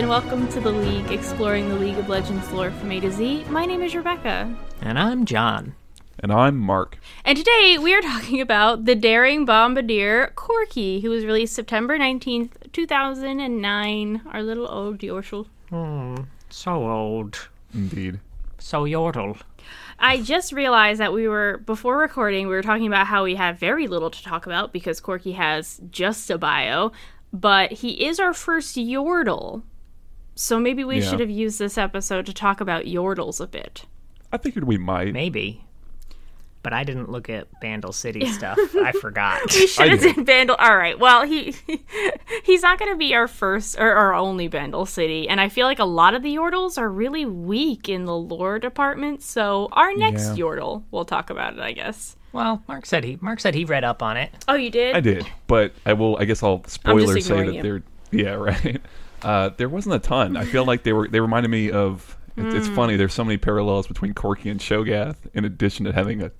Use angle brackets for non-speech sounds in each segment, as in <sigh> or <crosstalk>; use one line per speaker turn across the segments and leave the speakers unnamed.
Hello, lore heads, and welcome to the League, exploring the League of Legends lore from A to Z. My name is Rebecca,
And I'm John.
And I'm Mark.
and today we are <laughs> talking about the Daring Bombardier Corki, who was released September 19th, 2009. Our little old Yorshel.
Hmm, so old.
Indeed.
So yodel.
I just realized that we were, before recording, we were talking about how we have very little to talk about because Corki has just a bio, but he is our first Yordle. So maybe we
Yeah.
should have used this episode to talk about Yordles a bit.
I figured we might.
Maybe. But I didn't look at Bandle City <laughs> stuff. I forgot.
We should have
did.
did Bandle. All right. Well, he <laughs> he's not going to be our first or our only Bandle City, and I feel like a lot of the Yordles are really weak in the lore department. So our next
Yeah.
Yordle, we'll talk about it, I guess.
well, Mark said he Mark said he read up on it.
Oh, you did?
I did, but I will. I guess I'll spoiler say that
you.
there. Yeah, <laughs> right. Uh, there wasn't a ton. I feel like they were. They reminded me of. It's, it's funny. There's so many parallels between Corki and Cho'Gath. In addition to having a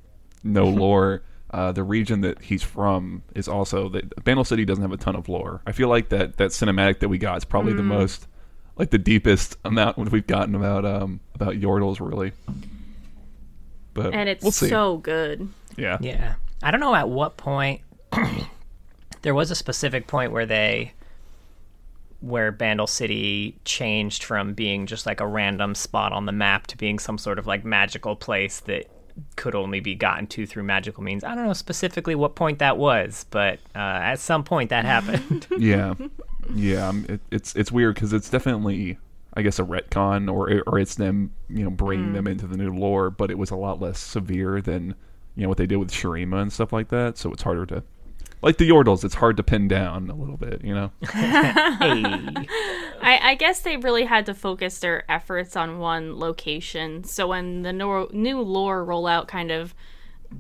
no <laughs> lore, uh, the region that he's from is also that Bandle City doesn't have a ton of lore. I feel like that that cinematic that we got is probably the most, like the deepest amount <laughs> we've gotten about um about Yordles really. But
And it's
we'll see.
so good.
yeah.
Yeah. I don't know at what point <coughs> there was a specific point where they where Bandle City changed from being just like a random spot on the map to being some sort of like magical place that could only be gotten to through magical means. I don't know specifically what point that was, but uh, at some point that happened. <laughs>
yeah, yeah. um, It, it's it's weird because it's definitely, I guess, a retcon or or it's them, you know, bringing them into the new lore. But it was a lot less severe than you know what they did with Shurima and stuff like that. So it's harder to, like the Yordles, it's hard to pin down a little bit. You know, <laughs>
hey.
I, I guess they really had to focus their efforts on one location. So when the no- new lore rollout kind of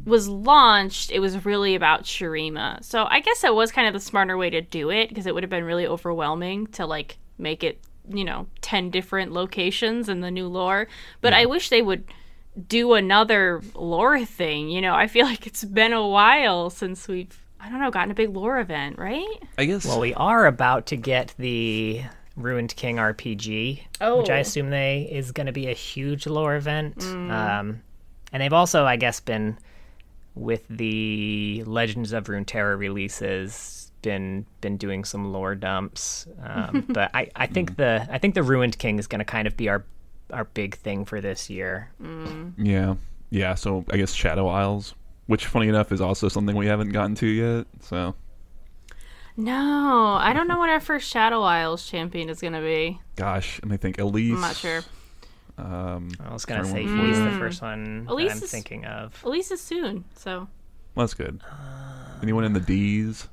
was launched, it was really about Shurima. So I guess that was kind of the smarter way to do it because it would have been really overwhelming to like make it, you know, 10 different locations in the new lore. But I wish they would do another lore thing. You know, I feel like it's been a while since we've I don't know, gotten a big lore event, right?
I guess.
Well, we are about to get the Ruined King RPG, which I
Oh.
assume they is going to be a huge lore event. Um, and they've also, I guess, been with the Legends of Runeterra releases, been been doing some lore dumps. Um, <laughs> but I, I think the I think the Ruined King is going to kind of be our our big thing for this year.
yeah, yeah. So I guess Shadow Isles, which funny enough is also something we haven't gotten to yet. So
No, I don't know what our first Shadow Isles champion is going to be.
gosh, and I think Elise.
I'm not sure.
Um,
I was going to say
Trying to
the first one that
Elise
I'm
is-
thinking of.
Elise is soon, so.
Well, that's good. Anyone in the D's?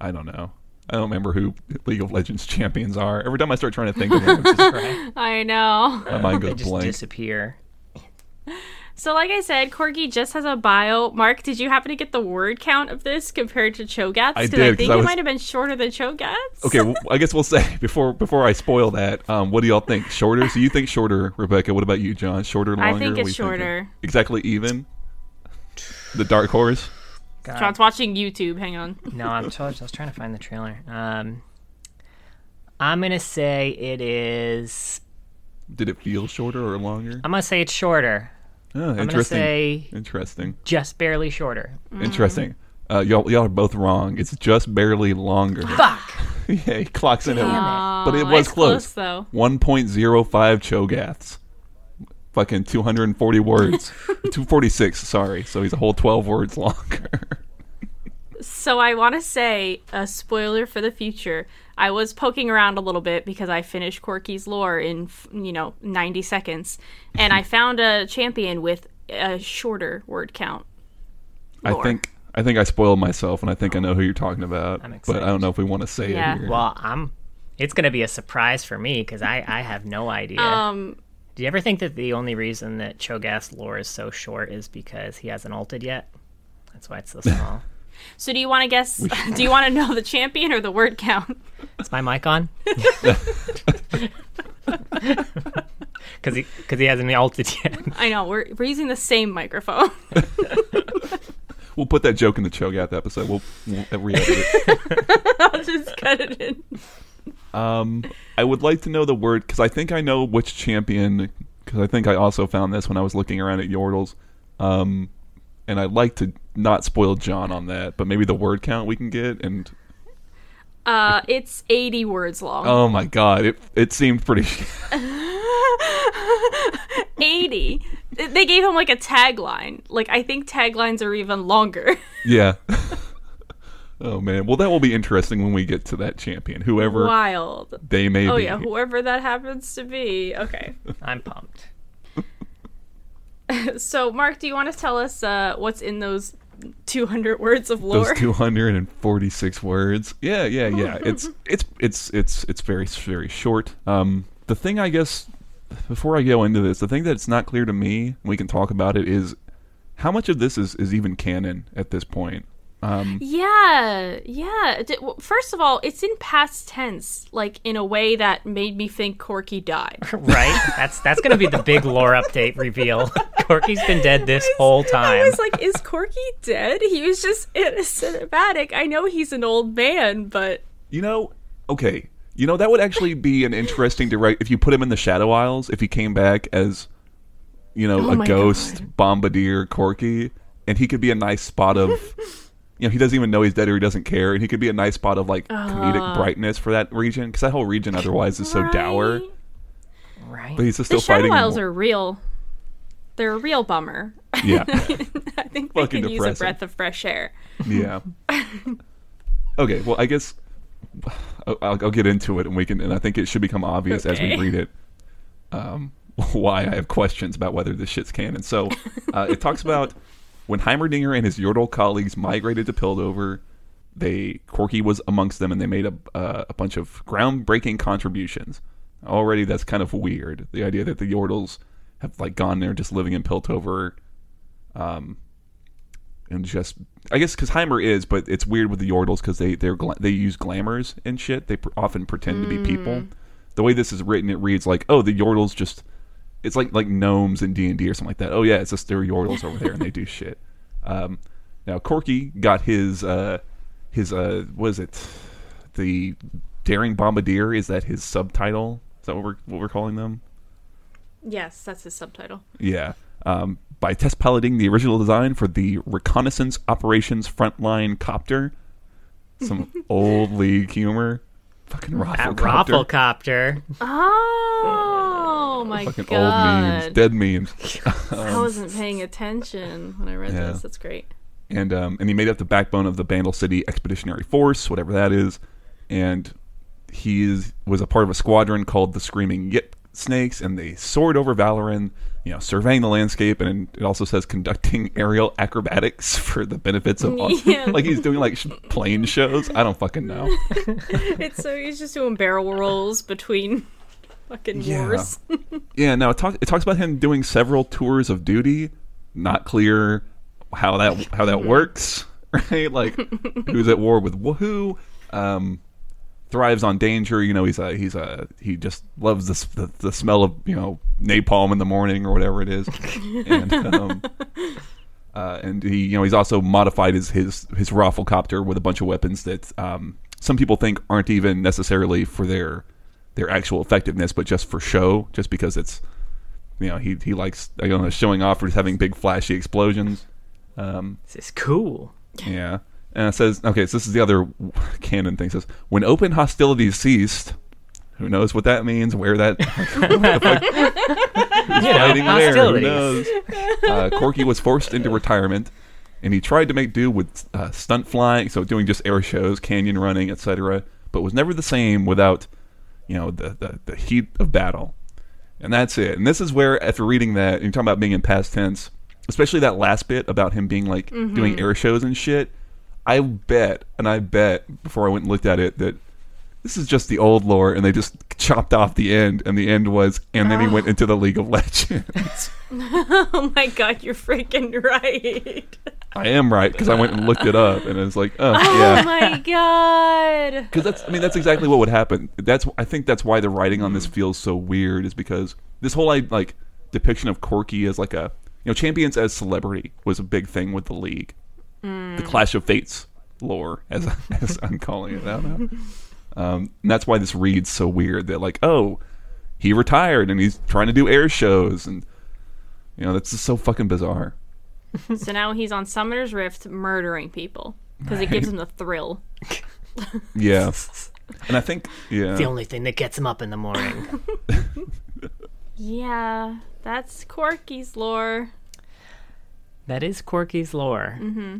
I don't know. I don't remember who League of Legends champions are. Every time I start trying to think of them, it's just, <laughs>
Right?
I know.
my mind
They
goes
just
blank.
disappear.
So, like I said, Corki just has a bio. Mark, did you happen to get the word count of this compared to Cho'Gath's?
I
Because
did,
I
'cause
think
I
it might have been shorter than Cho'Gath's.
Okay, <laughs> well, I guess we'll say <laughs> before before I spoil that. Um, what do y'all think? Shorter? So you think shorter, Rebecca? What about you, John? Shorter,
I
longer?
think it's
are you thinking?
shorter.
Exactly even. The dark horse.
God.
John's watching YouTube. Hang on.
No, I'm t- I was trying to find the trailer. Um, I'm gonna say it is.
Did it feel shorter or longer?
I'm gonna say it's shorter.
Oh,
I'm gonna
interesting.
say
Interesting.
just barely shorter.
Interesting. Uh, y'all, y'all are both wrong. It's just barely longer.
Fuck. <laughs>
yeah, he clocks in at
Aw,
But it was
it's
close.
though.
1.05 Cho'Gaths. Fucking 240 words. <laughs> 246, sorry. So he's a whole 12 words longer.
So I want to say a spoiler for the future. I was poking around a little bit because I finished Corki's lore in you know 90 seconds, and I found a champion with a shorter word count.
I think I think I spoiled myself and I think I know who you're talking about. But. I don't know if we want to say
Yeah.
it here.
Well, I'm. It's gonna be a surprise for me because I I have no idea.
Um,
Do you ever think that the only reason that Cho'Gath's lore is so short is because he hasn't ulted yet? That's why it's so <laughs> small.
So do you want to guess? <laughs> do you want to know the champion or the word count? <laughs>
Is my mic on? <laughs> Because he, cause he hasn't ulted yet.
I know we're we're using the same microphone.
We'll put that joke in the Cho'Gath episode. We'll, we'll re-edit it.
I'll just cut it in.
Um, I would like to know the word because I think I know which champion. Because I think I also found this when I was looking around at Yordles. Um, and I'd like to not spoil John on that, but maybe the word count we can get. And
Uh, it's 80 words long.
oh my god, it it seemed pretty. <laughs>
80. They gave him like a tagline. Like I think taglines are even longer. <laughs>
yeah. <laughs> oh man, well that will be interesting when we get to that champion, whoever
Wild.
they may be.
Oh
be.
yeah, whoever that happens to be. Okay.
I'm pumped. <laughs>
So Mark, do you want to tell us uh, what's in those 200 words of lore?
Those 246 words. Yeah, yeah, <laughs> yeah. It's it's it's it's it's very very short. Um the thing I guess before I go into this, the thing that's not clear to me, we can talk about it is how much of this is is even canon at this point. Um
Yeah, yeah. First of all, it's in past tense, like in a way that made me think Corki died. <laughs>
Right? That's that's gonna be the big lore update reveal. <laughs> Corki's been dead this whole time.
I was like, is Corki dead? He was just in a cinematic. I know he's an old man, but
You know, okay. You know that would actually be an interesting direct if you put him in the Shadow Isles. If he came back as, you know,
Oh
a
my
ghost bombardier Corki, and he could be a nice spot of, <laughs> you know, he doesn't even know he's dead or he doesn't care, and he could be a nice spot of like comedic brightness for that region because that whole region otherwise is so dour.
Right?
right?
But he's just
The
still fighting.
Shadow Isles are real. They're a real bummer.
yeah, <laughs>
I think they
Fucking
could use a breath of fresh air.
yeah. <laughs> Okay, well, I guess I'll, I'll get into it, and we can. And I think it should become obvious as we read it um, <laughs> why I have questions about whether this shit's canon. So uh, it talks about when Heimerdinger and his Yordle colleagues migrated to Piltover. They Corki was amongst them, and they made a uh, a bunch of groundbreaking contributions. Already, that's kind of weird. The idea that the Yordles have like gone there, just living in Piltover, um, and just I guess because Heimer is, but it's weird with the Yordles because they they're gla- they use glamours and shit. They pr- often pretend to be people. The way this is written, it reads like, oh, the Yordles just it's like like gnomes in D and D or something like that. Oh yeah, it's just they're Yordles over there and they do <laughs> shit. Um, now Corki got his uh, his uh, what is it? The Daring Bombardier is that his subtitle? Is that what we're what we're calling them?
Yes, that's his subtitle.
Yeah. Um, by test piloting the original design for the Reconnaissance Operations Frontline Copter. Some <laughs> old league humor. Fucking
At
ROFLcopter.
ROFLcopter.
Oh my
Fucking
god!
old memes. Dead memes. <laughs> <laughs>
I wasn't paying attention when I read
Yeah.
this. That's great.
and um, and he made up the backbone of the Bandle City Expeditionary Force, whatever that is, and he is, was a part of a squadron called the Screaming Yip Snakes, and they soared over Valoran, you know, surveying the landscape, and it also says conducting <laughs> aerial acrobatics for the benefits of, <laughs>
Yeah.
like he's doing like sh- plane shows. I don't fucking know. <laughs>
It's so he's just doing barrel rolls between fucking
Yeah.
wars.
Yeah, no, it, talk, it talks about him doing several tours of duty. Not clear how that how that works, right? Like who's at war with who? Um, thrives on danger. You know, he's a he's a he just loves the, the the smell of you know napalm in the morning or whatever it is, <laughs> and um, uh, and he you know he's also modified his his his ROFLcopter with a bunch of weapons that um, some people think aren't even necessarily for their their actual effectiveness, but just for show, just because it's you know he he likes I don't know showing off or just having big flashy explosions. Um,
This is cool.
yeah, and it says okay, so this is the other <laughs> canon thing. It says when open hostilities ceased. Who knows what that means? Where that <laughs> what the fuck <laughs>
You know,
fighting? Who
hostilities.
knows? Uh, Corki was forced into retirement, and he tried to make do with uh, stunt flying, so doing just air shows, canyon running, etc. But was never the same without, you know, the, the the heat of battle. And that's it. And this is where, after reading that, you're talking about being in past tense, especially that last bit about him being like doing air shows and shit. I bet, and I bet before I went and looked at it that this is just the old lore, and they just chopped off the end, and the end was, and then he went ah. into the League of Legends. <laughs>
oh my god, you're freaking right.
I am right because I went and looked it up, and it's like, oh
Oh
yeah,
my god.
because that's I mean that's exactly what would happen. That's I think that's why the writing on this mm. feels so weird is because this whole like, like depiction of Corki as like a you know champions as celebrity was a big thing with the league. The Clash of Fates lore, as <laughs> as I'm calling it. now. Um, and that's why this reads so weird. That like, oh, he retired and he's trying to do air shows, and you know that's just so fucking bizarre. <laughs>
so now he's on Summoner's Rift murdering people because it gives him the thrill. <laughs>
Yeah, and I think yeah,
The only thing that gets him up in the morning.
Yeah, that's Corki's lore.
That is Corki's lore. Mm-hmm.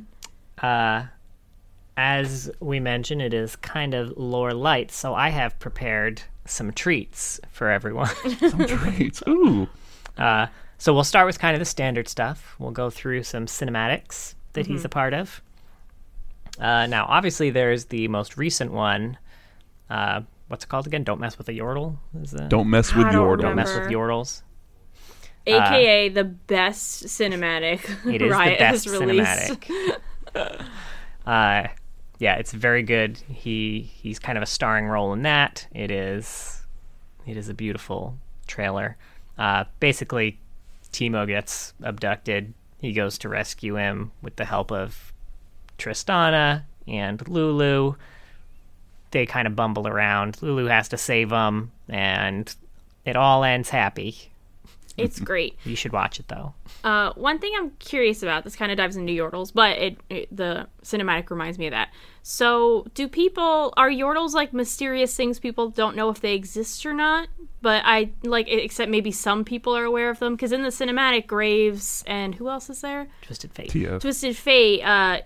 Uh, as we mentioned, it is kind of lore light, so I have prepared some treats for everyone. <laughs>
some treats. Ooh,
Uh, so we'll start with kind of the standard stuff. We'll go through some cinematics that he's a part of. Uh, now, obviously, there's the most recent one. Uh, what's it called again? Don't mess with the yordle. Is that?
don't mess with
I don't
Yordle.
Don't mess with
remember.
yordles.
AKA the best cinematic
It is
Riot
the best cinematic. <laughs> uh, yeah, it's very good. He he's kind of a starring role in that. It is it is a beautiful trailer. Uh, basically, Teemo gets abducted. He goes to rescue him with the help of Tristana and Lulu. They kind of bumble around. Lulu has to save him, and it all ends happy.
It's great.
You should watch it though.
Uh, one thing I'm curious about, this kind of dives into Yordles, but it, it the cinematic reminds me of that. So, do people are Yordles like mysterious things people don't know if they exist or not? But I like except maybe some people are aware of them because in the cinematic, Graves and who else is there?
Twisted Fate.
TF.
Twisted Fate. Uh,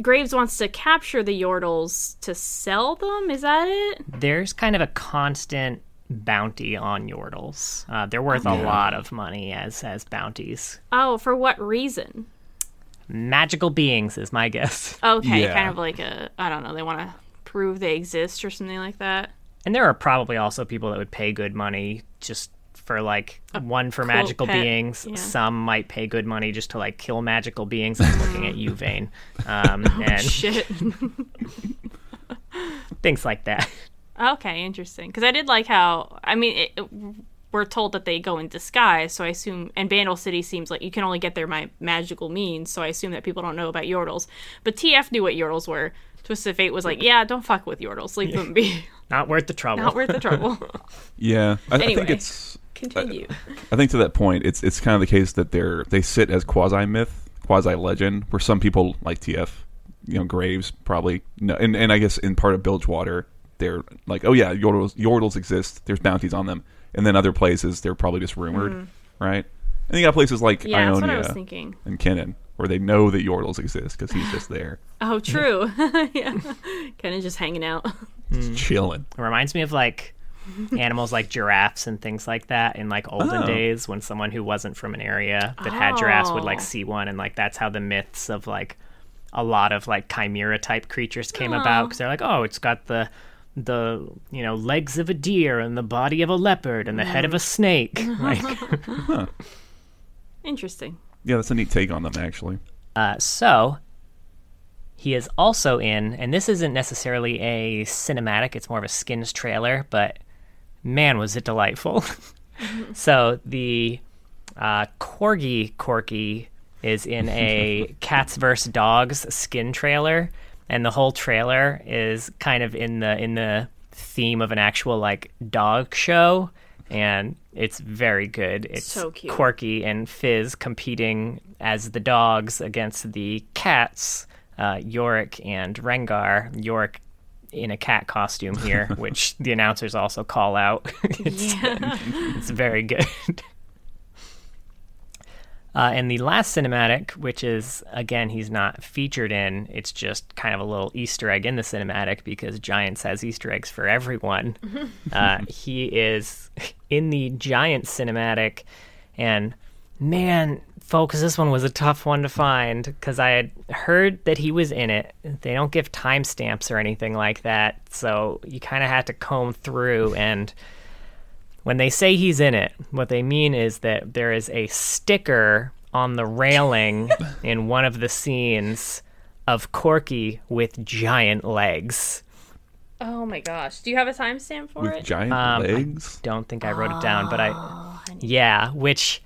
Graves wants to capture the Yordles to sell them. Is that it?
there's kind of a constant bounty on Yordles. Uh, they're worth a lot of money as as bounties.
Oh, for what reason?
Magical beings is my guess.
Okay,
Yeah.
kind of like a I don't know. They want to prove they exist or something like that.
And there are probably also people that would pay good money just for like one for magical
pet,
beings.
yeah.
Some might pay good money just to like kill magical beings. I'm looking at you, <laughs> Vayne, <laughs> um, and
Shit. <laughs>
things like that.
Okay, interesting. Because I did like how I mean, it, it- we're told that they go in disguise, so I assume. And Bandle City seems like you can only get there by magical means, so I assume that people don't know about Yordles. But TF knew what Yordles were. Twisted Fate was like, yeah, don't fuck with Yordles, leave them be. <laughs>
Not worth the trouble.
Not worth the trouble. <laughs>
Yeah, I, I think it's.
Continue.
I think to that point, it's it's kind of the case that they're they sit as quasi myth, quasi legend, where some people like TF, you know, Graves probably, no, and and I guess in part of Bilgewater, they're like, oh yeah, Yordles Yordles exist. There's bounties on them, and then other places they're probably just rumored, right? And you got places like
Mm. yeah, that's what I
Ionia
was thinking.
and Kennen, where they know that Yordles exist because he's just there, <sighs>
Oh, true. <laughs> yeah, kind of just hanging out.
just chilling.
It reminds me of like animals like giraffes and things like that in like olden
Oh.
days when someone who wasn't from an area that had giraffes would like
Oh.
see one and like that's how the myths of like a lot of like chimera type creatures came about because they're like oh it's got the the you know legs of a deer and the body of a leopard and the head of a snake <laughs> like <laughs>
Interesting.
Yeah, that's a neat take on them actually.
Uh, so he is also in, and this isn't necessarily a cinematic; it's more of a skins trailer. But man, was it delightful! <laughs> so the uh, corgi Corki is in a Cats versus Dogs skin trailer, and the whole trailer is kind of in the in the theme of an actual like dog show. And it's very good. It's
So cute.
Corki and Fizz competing as the dogs against the cats, uh, Yorick and Rengar. Yorick in a cat costume here, <laughs> which the announcers also call out. <laughs> it's, <laughs> it's very good. Uh, and the last cinematic, which is again he's not featured in, it's just kind of a little Easter egg in the cinematic because Giants has Easter eggs for everyone. <laughs> uh, he is in the Giant cinematic, and man, folks, this one was a tough one to find because I had heard that he was in it. They don't give timestamps or anything like that, so you kind of had to comb through and when they say he's in it, what they mean is that there is a sticker on the railing <laughs> in one of the scenes of Corki with giant legs.
Oh my gosh. Do you have a timestamp for
With
it?
giant
Um, I
legs.
Don't think I wrote it down, but I yeah, which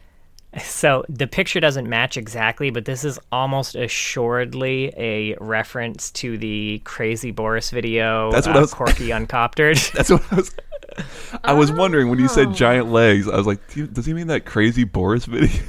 So the picture doesn't match exactly, but this is almost assuredly a reference to the Crazy Boris video.
That's what
uh,
I was-
Corki uncoptered. <laughs>
That's what I was. I was wondering when you said giant legs. I was like, does he mean that crazy Boris video?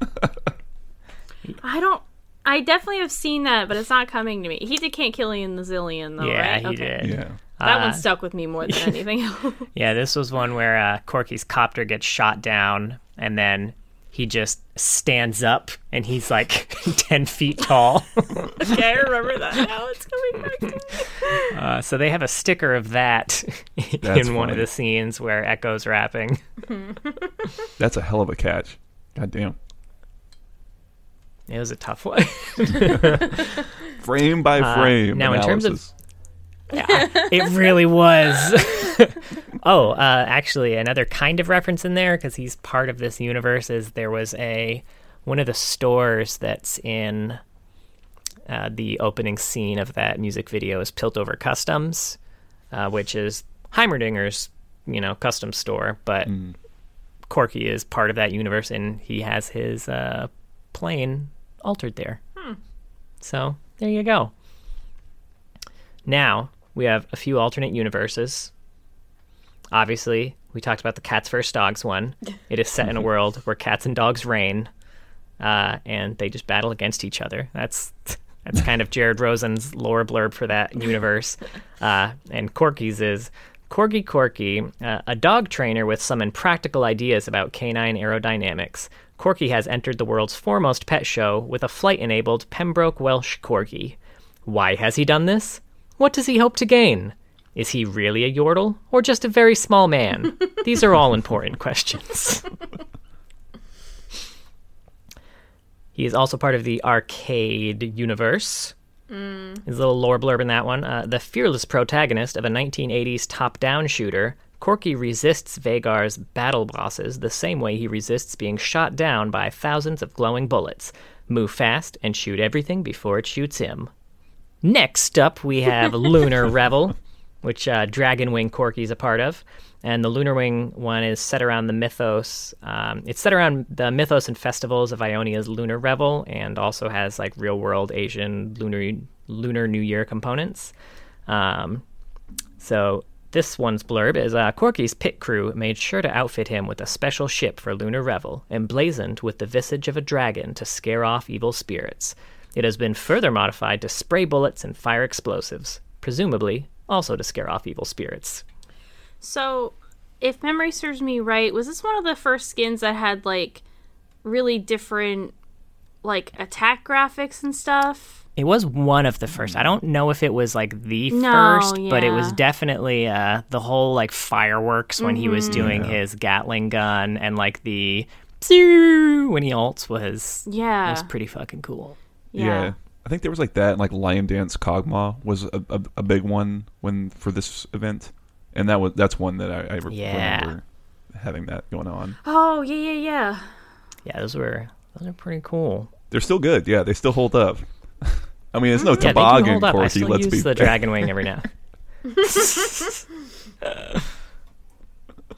<laughs>
I don't. I definitely have seen that, but it's not coming to me. He did Can't Kill in the Zillion, though,
yeah,
right?
he did.
yeah.
That
Uh,
one stuck with me more than <laughs> anything else.
Yeah, this was one where uh, Corki's copter gets shot down, and then he just stands up, and he's like <laughs> ten feet tall. <laughs>
okay, I remember that now. It's coming back to me.
Uh, so they have a sticker of that <laughs>
That's
in one of the scenes where Ekko's rapping.
That's a hell of a catch. God damn.
It was a tough one.
Frame by
Uh,
frame.
now, in terms of-
analysis.
it really was. <laughs> oh, uh, actually, another kind of reference in there because he's part of this universe is there was a one of the stores that's in uh, the opening scene of that music video is Piltover Customs, uh, which is Heimerdinger's you know custom store, but Corki is part of that universe and he has his uh, plane altered there. So there you go. Now we have a few alternate universes. Obviously, we talked about the cats versus dogs one. It is set in a <laughs> world where cats and dogs reign, uh, and they just battle against each other. That's that's kind of Jared Rosen's lore blurb for that universe. <laughs> Uh, and Corki's is Corgi Corki, uh, a dog trainer with some impractical ideas about canine aerodynamics. Corki has entered the world's foremost pet show with a flight-enabled Pembroke Welsh Corgi. Why has he done this? What does he hope to gain? Is he really a Yordle or just a very small man? <laughs> These are all important questions. <laughs> he is also part of the arcade universe. His little lore blurb in that one. Uh, the fearless protagonist of a 1980s top down shooter, Corki resists Veigar's battle bosses the same way he resists being shot down by thousands of glowing bullets. Move fast and shoot everything before it shoots him. Next up, we have <laughs> Lunar Revel, which uh, Dragon Wing Corki's a part of. And the Lunar Wing one is set around the mythos. Um, it's set around the mythos and festivals of Ionia's Lunar Revel, and also has like real world Asian lunar Lunar New Year components. Um, so this one's blurb is uh, Corki's pit crew made sure to outfit him with a special ship for Lunar Revel, emblazoned with the visage of a dragon to scare off evil spirits. It has been further modified to spray bullets and fire explosives, presumably also to scare off evil spirits.
So, if memory serves me right, was this one of the first skins that had like really different like attack graphics and stuff?
It was one of the first. I don't know if it was like the
No,
first, but it was.
Mm-hmm.
definitely uh, the whole like fireworks when he was doing his Gatling gun and like the "Psoo" when he ults was
Yeah.
was pretty fucking cool.
Yeah. I think there was like that, and like Lion Dance Kog'Maw was a, a, a big one when for this event, and that was that's one that I, I re-
Yeah.
remember having that going on.
Oh, yeah, yeah, yeah.
Yeah, those were those are pretty cool.
They're still good, yeah. They still hold up. <laughs> I mean, it's no
Yeah,
toboggan,
hold. I
Corki.
still
Let's
use
be
the dragon wing every now. <laughs> <laughs>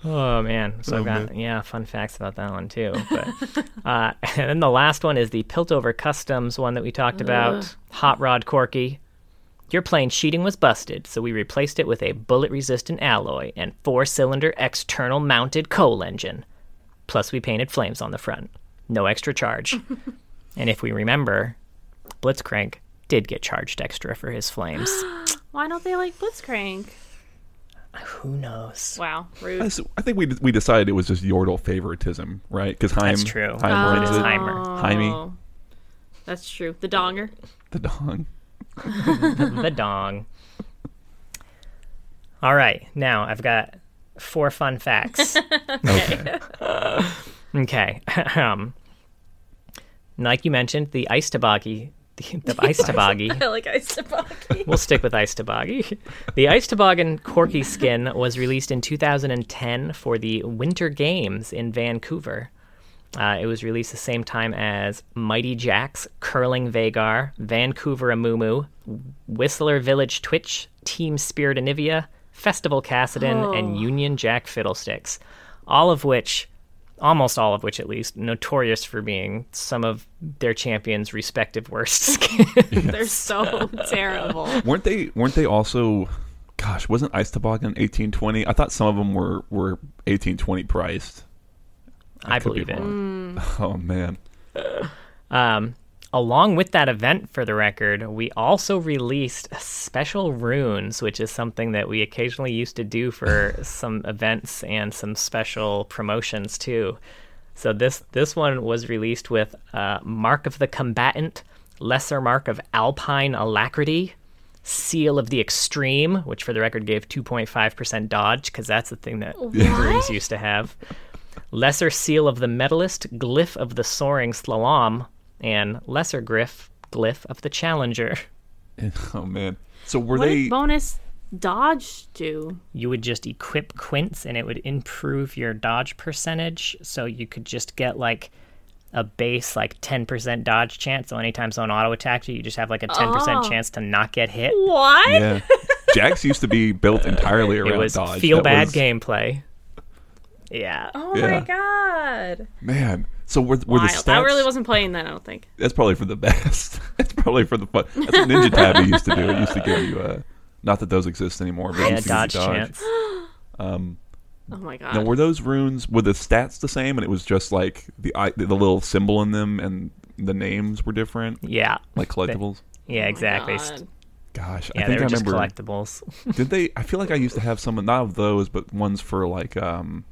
oh man, so
Oh,
I've got
man.
yeah fun facts about that one too. But <laughs> uh, <laughs> and then the last one is the Piltover Customs one that we talked about. Hot Rod Corki. Your plane's sheeting was busted, so we replaced it with a bullet-resistant alloy and four-cylinder external mounted coal engine. Plus, we painted flames on the front. No extra charge. <laughs> and if we remember, Blitzcrank did get charged extra for his flames. <gasps>
Why don't they like Blitzcrank?
Who knows?
Wow,
I
rude.
s- I think we we decided it was just Yordle favoritism, right? Because Heim,
That's true.
Heim
Oh.
runs
it. Heimer.
Jaime.
Oh. That's true. The donger.
The dog. <laughs>
the dong. All right, now I've got four fun facts. <laughs>
Okay.
okay. <laughs> um, like you mentioned, the ice toboggy. The, the ice <laughs> toboggy.
I like ice toboggan.
We'll stick with Ice Toboggy. The Ice Toboggan Corki skin was released in 2010 for the Winter Games in Vancouver. Uh, it was released the same time as Mighty Jax Curling Veigar, Vancouver Amumu, Whistler Village Twitch, Team Spirit Anivia, Festival Kassadin, and
Oh.
Union Jack Fiddlesticks. All of which almost all of which at least notorious for being some of their champions' respective worst <laughs> <laughs> skins.
They're so terrible.
weren't they? Weren't they also? Gosh, wasn't Ice Toboggan eighteen twenty? I thought some of them were were eighteen twenty priced.
I
could be
believe it.
Mm. <laughs>
Oh man,
Um, along with that event, for the record, we also released special runes, which is something that we occasionally used to do for <laughs> some events and some special promotions too. So this this one was released with uh, Mark of the Combatant, Lesser Mark of Alpine Alacrity, Seal of the Extreme, which for the record gave 2.5% dodge, because that's the thing that runes used to have. Lesser Seal of the Medalist, Glyph of the Soaring Slalom, and Lesser Glyph, Glyph of the Challenger. <laughs>
oh man. So were
What
they?
bonus dodge do?
You would just equip Quints and it would improve your dodge percentage. So you could just get like a base, like 10% dodge chance. So anytime someone auto attacked you, you just have like a 10%
Oh.
chance to not get hit.
What?
yeah, Jax used to be built entirely <laughs> around
It was
dodge.
feel
That
bad
was-
gameplay. Yeah.
Oh
Yeah.
my god.
Man, so were, were the stats?
I really wasn't playing then, I don't think.
That's probably for the <laughs> best. That's probably for the fun. That's what Ninja Tabi <laughs> used to do. It used to give you uh Not that those exist anymore. But
Yeah,
used to give
dodge chance. <gasps>
Um,
Oh my god.
now were those runes were the stats the same, and it was just like the i- the little symbol in them, and the names were different,
Yeah.
like collectibles.
Yeah,
Oh
exactly.
God.
Gosh,
Yeah,
I
they
think
were
I
just
remember.
collectibles.
Did they? <laughs> I feel like I used to have some, of not of those, but ones for like, um,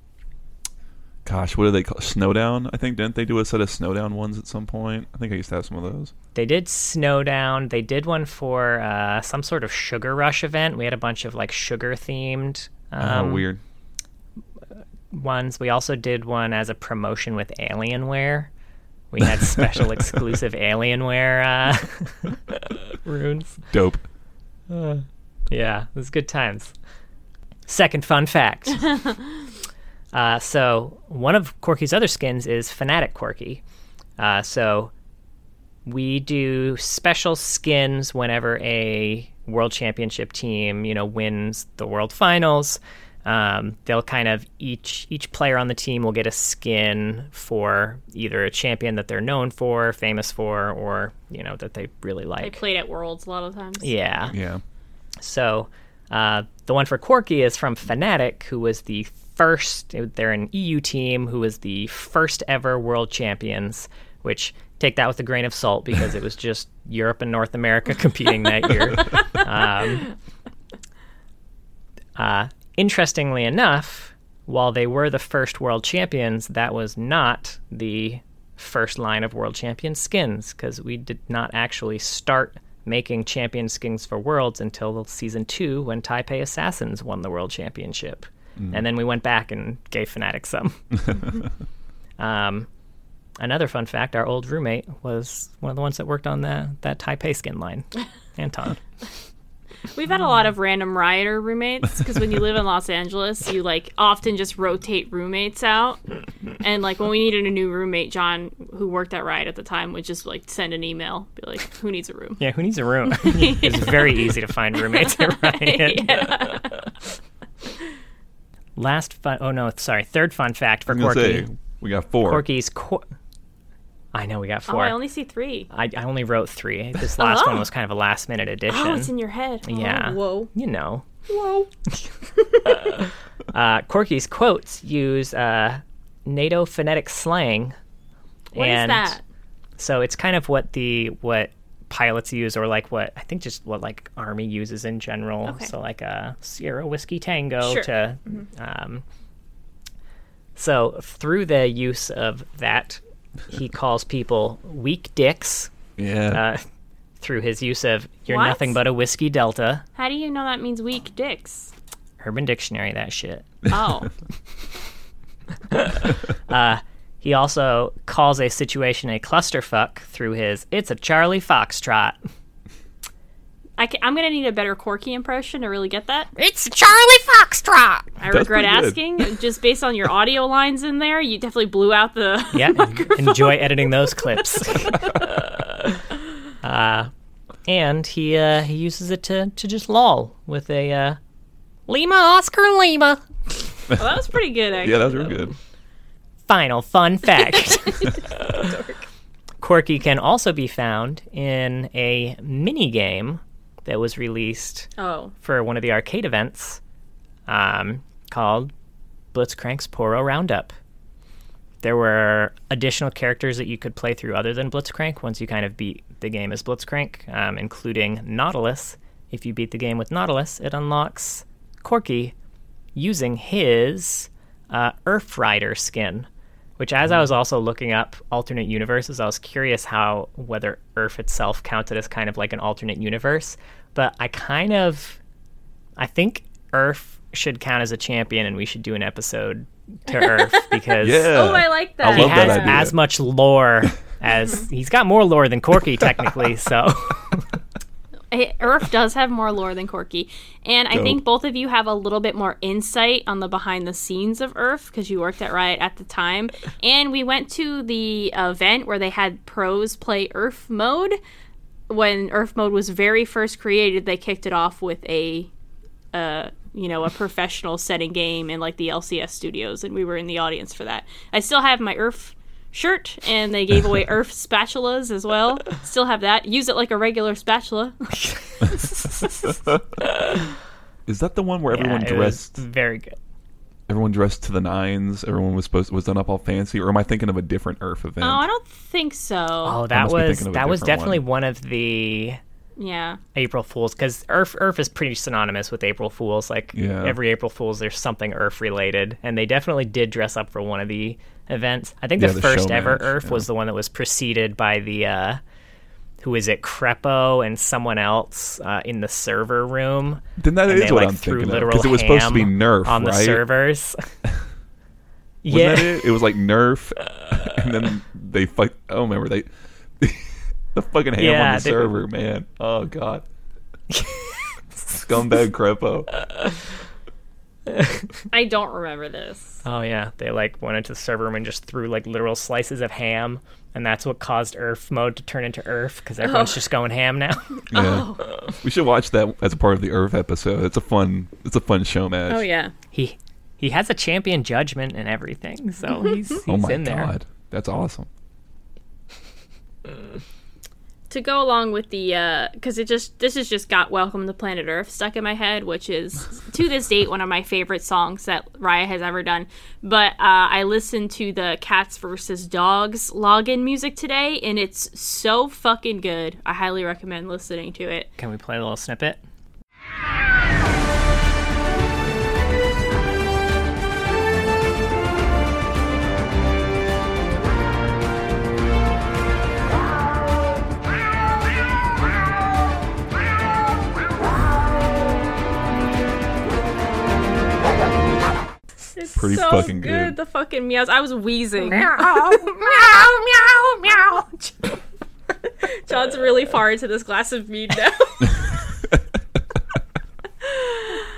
gosh, what do they call Snowdown? I think didn't they do a set of Snowdown ones at some point? I think I used to have some of those.
They did Snowdown. They did one for uh, some sort of Sugar Rush event. We had a bunch of like sugar themed um,
oh, weird.
ones. We also did one as a promotion with Alienware. We had special <laughs> exclusive Alienware uh, <laughs> runes.
Dope.
Yeah, it was good times. Second fun fact. <laughs> uh, so one of Corki's other skins is Fnatic Corki. Uh, so we do special skins whenever a world championship team, you know, wins the world finals. Um, they'll kind of each each player on the team will get a skin for either a champion that they're known for, famous for, or you know that they really like.
They played at Worlds a lot of times.
yeah.
Yeah.
So uh, the one for Corki is from Fnatic, who was the first. They're an EU team who was the first ever world champions. Which take that with a grain of salt because it was <laughs> just Europe and North America competing that year. Um, uh, interestingly enough, while they were the first world champions, that was not the first line of world champion skins because we did not actually start making champion skins for worlds until season two when Taipei Assassins won the world championship. And then we went back and gave Fnatic some. <laughs> um, another fun fact our old roommate was one of the ones that worked on the, that Taipei skin line, <laughs> Anton.
We've had a lot of random rioter roommates because when you live in Los Angeles, you like often just rotate roommates out. And like when we needed a new roommate, John, who worked at Riot at the time, would just like send an email, be like, "Who needs a room?"
Yeah, who needs a room? <laughs> it's very easy to find roommates at Riot. Last fun. Oh no, sorry. Third fun fact for Corki.
say we got four.
Corki's. Cor- I know we got
Oh,
four.
I only see three.
I, I only wrote three. <laughs> This last
Oh.
one was kind of a last minute addition.
Oh, it's in your head. Oh,
Yeah.
Whoa.
you know.
Whoa. <laughs>
Uh, Corki's quotes use uh, NATO phonetic slang.
What is
and
that?
So it's kind of what the what pilots use, or like what I think just what like Army uses in general.
Okay.
So like a Sierra Whiskey Tango
Sure.
to. Um, so through the use of that, he <laughs> calls people weak dicks.
Yeah.
Uh, through his use of "You're
What?
nothing but a whiskey delta."
How do you know that means weak dicks?
Urban Dictionary, that shit.
Oh. <laughs>
He also calls a situation a clusterfuck through his "It's a Charlie Foxtrot."
I am going to need a better Corki impression to really get that.
It's a Charlie Foxtrot.
I
That's
regret
pretty good.
asking. Just based on your audio lines in there, you definitely blew out the. <laughs>
Yeah, enjoy editing those clips. <laughs> uh, and he uh, he uses it to to just lol with a uh, Lima Oscar Lima.
Well, that was pretty good, actually.
yeah, that was real good.
Final fun fact. <laughs> Corki can also be found in a mini game that was released
Oh,
for one of the arcade events um, called Blitzcrank's Poro Roundup. There were additional characters that you could play through other than Blitzcrank once you kind of beat the game as Blitzcrank, um, including Nautilus. If you beat the game with Nautilus, it unlocks Corky using his uh, Urf Rider skin. Which, as I was also looking up alternate universes, I was curious how whether URF itself counted as kind of like an alternate universe. But I kind of I think Urf should count as a champion, and we should do an episode to <laughs> Urf because
Yeah.
Oh, I like that.
I
he
love that
has
idea.
as much lore <laughs> as he's got more lore than Corki technically. So <laughs>
Urf does have more lore than Corki, and I
Dope.
think both of you have a little bit more insight on the behind the scenes of URF because you worked at Riot at the time. <laughs> And we went to the event where they had pros play URF mode. When URF mode was very first created, they kicked it off with a, uh, you know, a <laughs> professional setting game in like the LCS studios, and we were in the audience for that. I still have my URF shirt and they gave away <laughs> URF spatulas as well still have that use it like a regular spatula <laughs>
Is that the one where
yeah,
everyone dressed?
very good.
Everyone dressed to the nines. Everyone was supposed was done up all fancy. Or am I thinking of a different URF oh, event?
Oh, I don't think so.
Oh, that was
thinking of a
that was definitely
one.
one of the
yeah.
April Fools because URF URF is pretty synonymous with April Fools. Like
Yeah.
every April Fools, there's something URF related, and they definitely did dress up for one of the events. I think
Yeah,
the,
the
first ever
match,
URF was the one that was preceded by the uh, who is it, Crepo and someone else uh, in the server room.
Then that
and
is
they
what
like
I'm thinking of because it was supposed to be Nerf,
on the
right?
servers. <laughs> <laughs>
Wasn't
yeah,
it? It was like Nerf, <laughs> and then they fuck. Oh, remember they the fucking ham
Yeah,
on the
they-
server, man. Oh god, scumbag Crepo.
I don't remember this.
Oh yeah, they like went into the server room and just threw like literal slices of ham, and that's what caused URF mode to turn into URF because everyone's oh. just going ham now. <laughs>
Yeah, oh. we should watch that as a part of the URF episode. It's a fun, it's a fun show match.
Oh yeah.
he he has a champion judgment and everything, so <laughs> he's he's
Oh my
in there.
god, that's awesome. <laughs>
To go along with the because it just this has just got Welcome to Planet Urf stuck in my head, which is <laughs> to this date one of my favorite songs that Raya has ever done. But uh, I listened to the Cats versus Dogs login music today, and it's so fucking good. I highly recommend listening to it.
Can we play a little snippet?
It's
Pretty
so
fucking good.
The fucking meows. I was wheezing. meow, <laughs> meow, meow, meow. John's really far into this glass of mead now. <laughs> <laughs>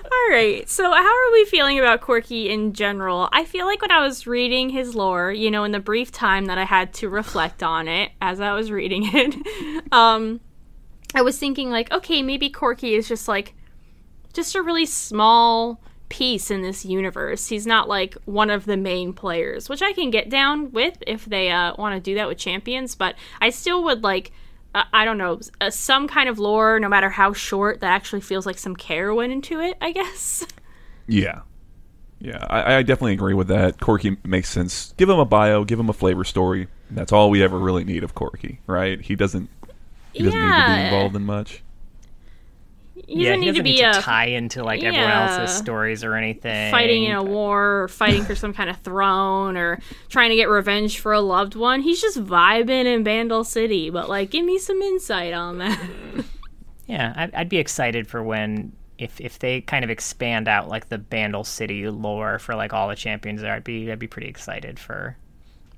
All right. So, how are we feeling about Corki in general? I feel like when I was reading his lore, you know, in the brief time that I had to reflect on it as I was reading it, um, I was thinking like, okay, maybe Corki is just like just a really small piece in this universe. He's not like one of the main players, which I can get down with if they uh, want to do that with champions. But I still would like, uh, I don't know, uh, some kind of lore, no matter how short, that actually feels like some care went into it. I guess.
Yeah, yeah, I, I definitely agree with that. Corki makes sense. Give him a bio, give him a flavor story. That's all we ever really need of Corki, right? He doesn't. He doesn't need to be
Yeah.
involved in much.
He
yeah,
doesn't
he
need
doesn't
to be
need to
a
tie into like everyone else's stories or anything.
fighting in a war or fighting for some kind of throne or trying to get revenge for a loved one. He's just vibing in Bandle City, but like give me some insight on that.
Yeah, I'd, I'd be excited for when if if they kind of expand out like the Bandle City lore for like all the champions there. I'd be I'd be pretty excited for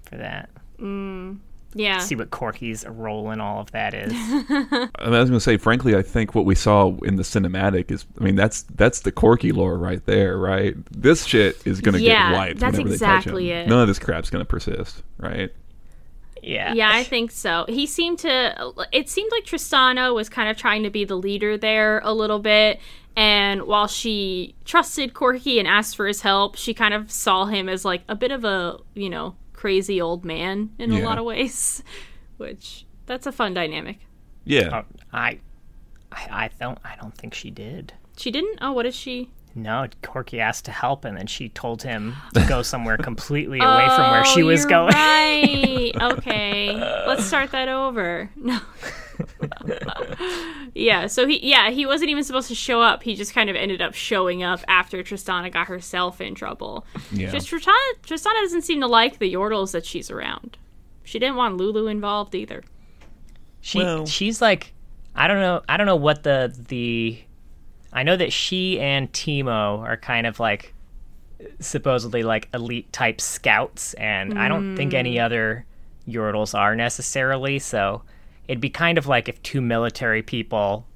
for that. Mm.
Yeah.
See what Corki's role in all of that is. <laughs>
I, mean, I was going to say, frankly, I think what we saw in the cinematic is, I mean, that's that's the Corki lore right there, right? This shit is going to
Yeah,
get wiped
that's
whenever they touch
exactly
him.
it.
None of this crap's going to persist, right?
Yeah.
Yeah, I think so. He seemed to. It seemed like Tristana was kind of trying to be the leader there a little bit. And while she trusted Corki and asked for his help, she kind of saw him as like a bit of a, you know, crazy old man in a lot of ways, <laughs> which that's a fun dynamic.
Yeah.
Oh, I, I, I don't, I don't think she did.
She didn't. Oh, what is she?
No, Corki asked to help, and then she told him to go <laughs> somewhere completely away from where she
Oh,
was
you're
going.
Right. <laughs> okay. Let's start that over. No. Yeah. So he, yeah, he wasn't even supposed to show up. He just kind of ended up showing up after Tristana got herself in trouble.
Yeah.
Just Tristana, Tristana doesn't seem to like the Yordles that she's around. She didn't want Lulu involved either.
She,
Well-
she's like, I don't know, I don't know what the the. I know that she and Teemo are kind of like supposedly like elite type scouts, and I don't think any mm. other Yordles are necessarily. So it'd be kind of like if two military people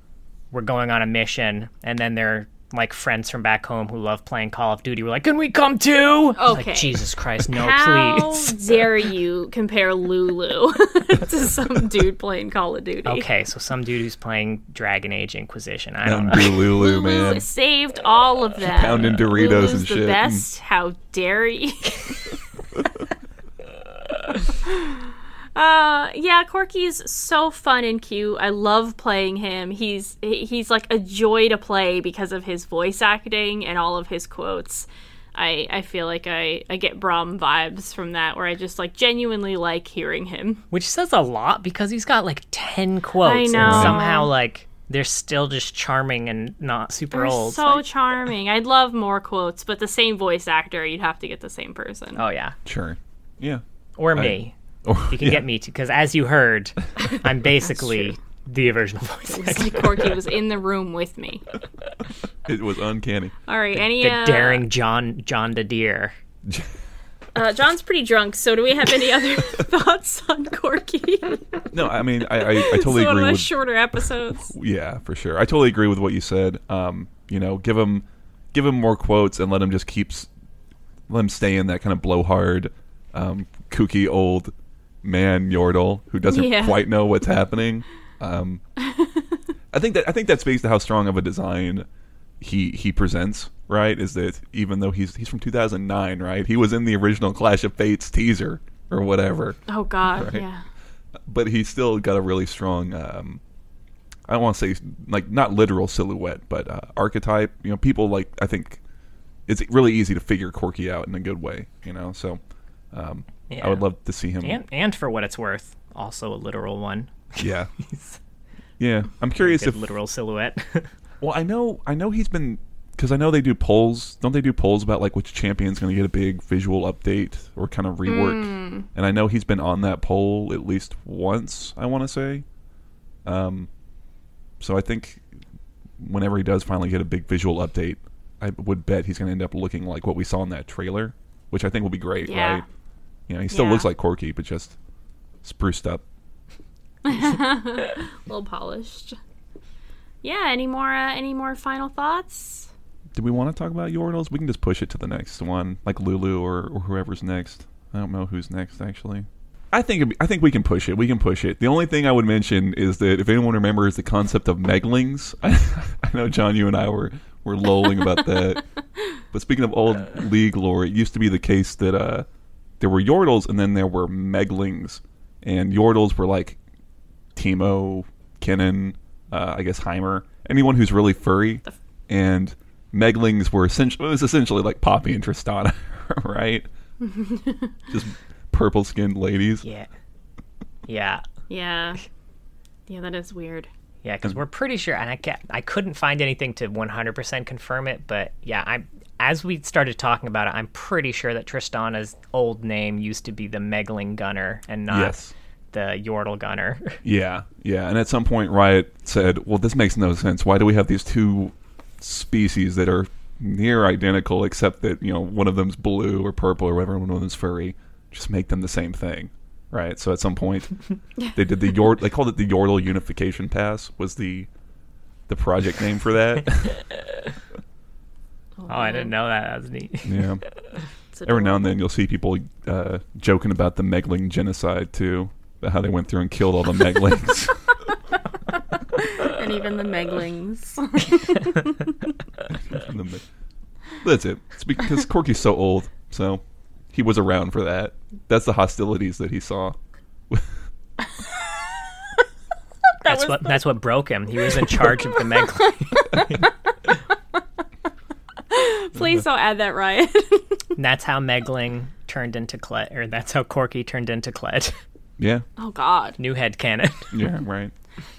were going on a mission, and then they're like friends from back home who love playing Call of Duty. We're like, can we come too? It's
Okay.
Like, Jesus Christ, no,
How
please.
How <laughs> dare you compare Lulu <laughs> to some dude playing Call of Duty?
Okay, so some dude who's playing Dragon Age Inquisition. I don't
Mountain
know.
Dew Lulu,
Lulu
man.
saved all of them.
Pounding Doritos
Lulu's
and
the
shit. Mm.
best. How dare you? <laughs> Uh, yeah, Corki's so fun and cute. I love playing him. He's he's like a joy to play because of his voice acting and all of his quotes. I I feel like I I get Braum vibes from that, where I just like genuinely like hearing him.
Which says a lot because he's got like 10 quotes.
I
And
know.
somehow, like, they're still just charming and not super
They're
old.
so
Like-
charming. I'd love more quotes, but the same voice actor, you'd have to get the same person.
oh, yeah.
Sure. Yeah.
Or me.
Or,
You can
yeah.
get me too, because as you heard, <laughs> I'm basically the original <laughs> voice
It's
actor.
like Corki was in the room with me. <laughs>
It was uncanny.
All right, any
The
uh,
daring John John DeDeere.
Uh, John's pretty drunk, so do we have any other thoughts on Corki?
No, I mean, I, I, I totally
it's one of
agree
those
with.
shorter episodes.
Yeah, for sure. I totally agree with what you said. Um, you know, give him, give him more quotes and let him just keeps, let him stay in that kind of blowhard, um, kooky old man Yordle who doesn't
Yeah.
quite know what's happening. Um, <laughs> I think that I think that speaks to how strong of a design he he presents. Right, is that even though he's he's from 2009, right? He was in the original Clash of Fates teaser or whatever
Oh God,
Right.
yeah.
but he's still got a really strong um I don't want to say like not literal silhouette, but uh, archetype. You know, people like I think it's really easy to figure Corki out in a good way. You know, so um,
Yeah.
I would love to see him.
And, and for what it's worth, also a literal one. <laughs>
Yeah, yeah. I'm curious
Good
if
literal silhouette. <laughs>
well, I know I know he's been because I know they do polls. Don't they do polls about like which champion's going to get a big visual update or kind of rework?
Hmm.
And I know he's been on that poll at least once. I want to say. Um, so I think whenever he does finally get a big visual update, I would bet he's going to end up looking like what we saw in that trailer, which I think will be great.
Yeah.
Right? You know, he still
Yeah.
looks like Corki, but just spruced up.
A <laughs> little polished. Yeah. Any more? Uh, any more final thoughts?
Do we want to talk about Yordles? We can just push it to the next one, like Lulu or, or whoever's next. I don't know who's next actually. I think I think we can push it. We can push it. The only thing I would mention is that if anyone remembers the concept of Meglings, <laughs> I, know John, you and I were were lolling about that. <laughs> But speaking of old League lore, it used to be the case that uh, there were Yordles and then there were Meglings, and Yordles were like Teemo, Kennen, uh, I guess Heimer, anyone who's really furry, and Meglings were essentially it was essentially like Poppy and Tristana, <laughs> right? <laughs> Just purple skinned ladies.
yeah. Yeah.
Yeah. Yeah, that is weird.
Yeah, because hmm. we're pretty sure, and I can't, I couldn't find anything to 100% confirm it, but yeah, I as we started talking about it, I'm pretty sure that Tristana's old name used to be the Megling Gunner and not
Yes.
the Yordle Gunner. <laughs>
Yeah, yeah. And at some point, Riot said, "Well, this makes no sense. Why do we have these two species that are near identical, except that you know one of them's blue or purple or whatever, and one of them's furry? Just make them the same thing, right?" So at some point, <laughs> they did the Yord. They called it the Yordle Unification Pass. Was the the project name for that? <laughs>
oh, I didn't know that. That was neat.
yeah. <laughs> Every now and then, you'll see people uh, joking about the Megling genocide too, about how they went through and killed all the Meglings.
and even the Meglings.
That's it. It's because Corki's so old. So he was around for that. That's the hostilities that he saw. <laughs>
That's what that's what broke him. He was in charge of the Megling. <laughs>
Please don't add that, Ryan. <laughs>
That's how Megling turned into Kled, or that's how Corki turned into Kled.
Yeah,
oh God.
New head cannon.
yeah, right.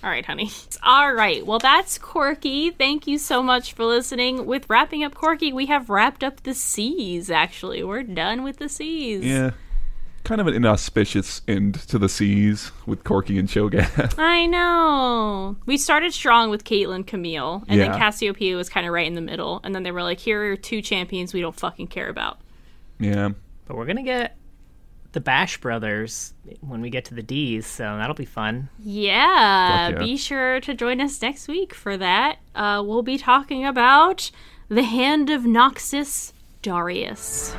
All right, honey. All right. Well, that's Corki. Thank you so much for listening. With wrapping up Corki, we have wrapped up the seas. Actually, we're done with the seas.
Yeah, kind of an inauspicious end to the seas with Corki and Cho'Gath. <laughs>
I know. We started strong with Caitlyn Camille, and then Cassiopeia was kind of right in the middle. And then they were like, "Here are two champions we don't fucking care about."
yeah,
But we're gonna get the Bash brothers when we get to the D's, so that'll be fun.
Yeah,
yeah.
be sure to join us next week for that. Uh, we'll be talking about the Hand of Noxus Darius.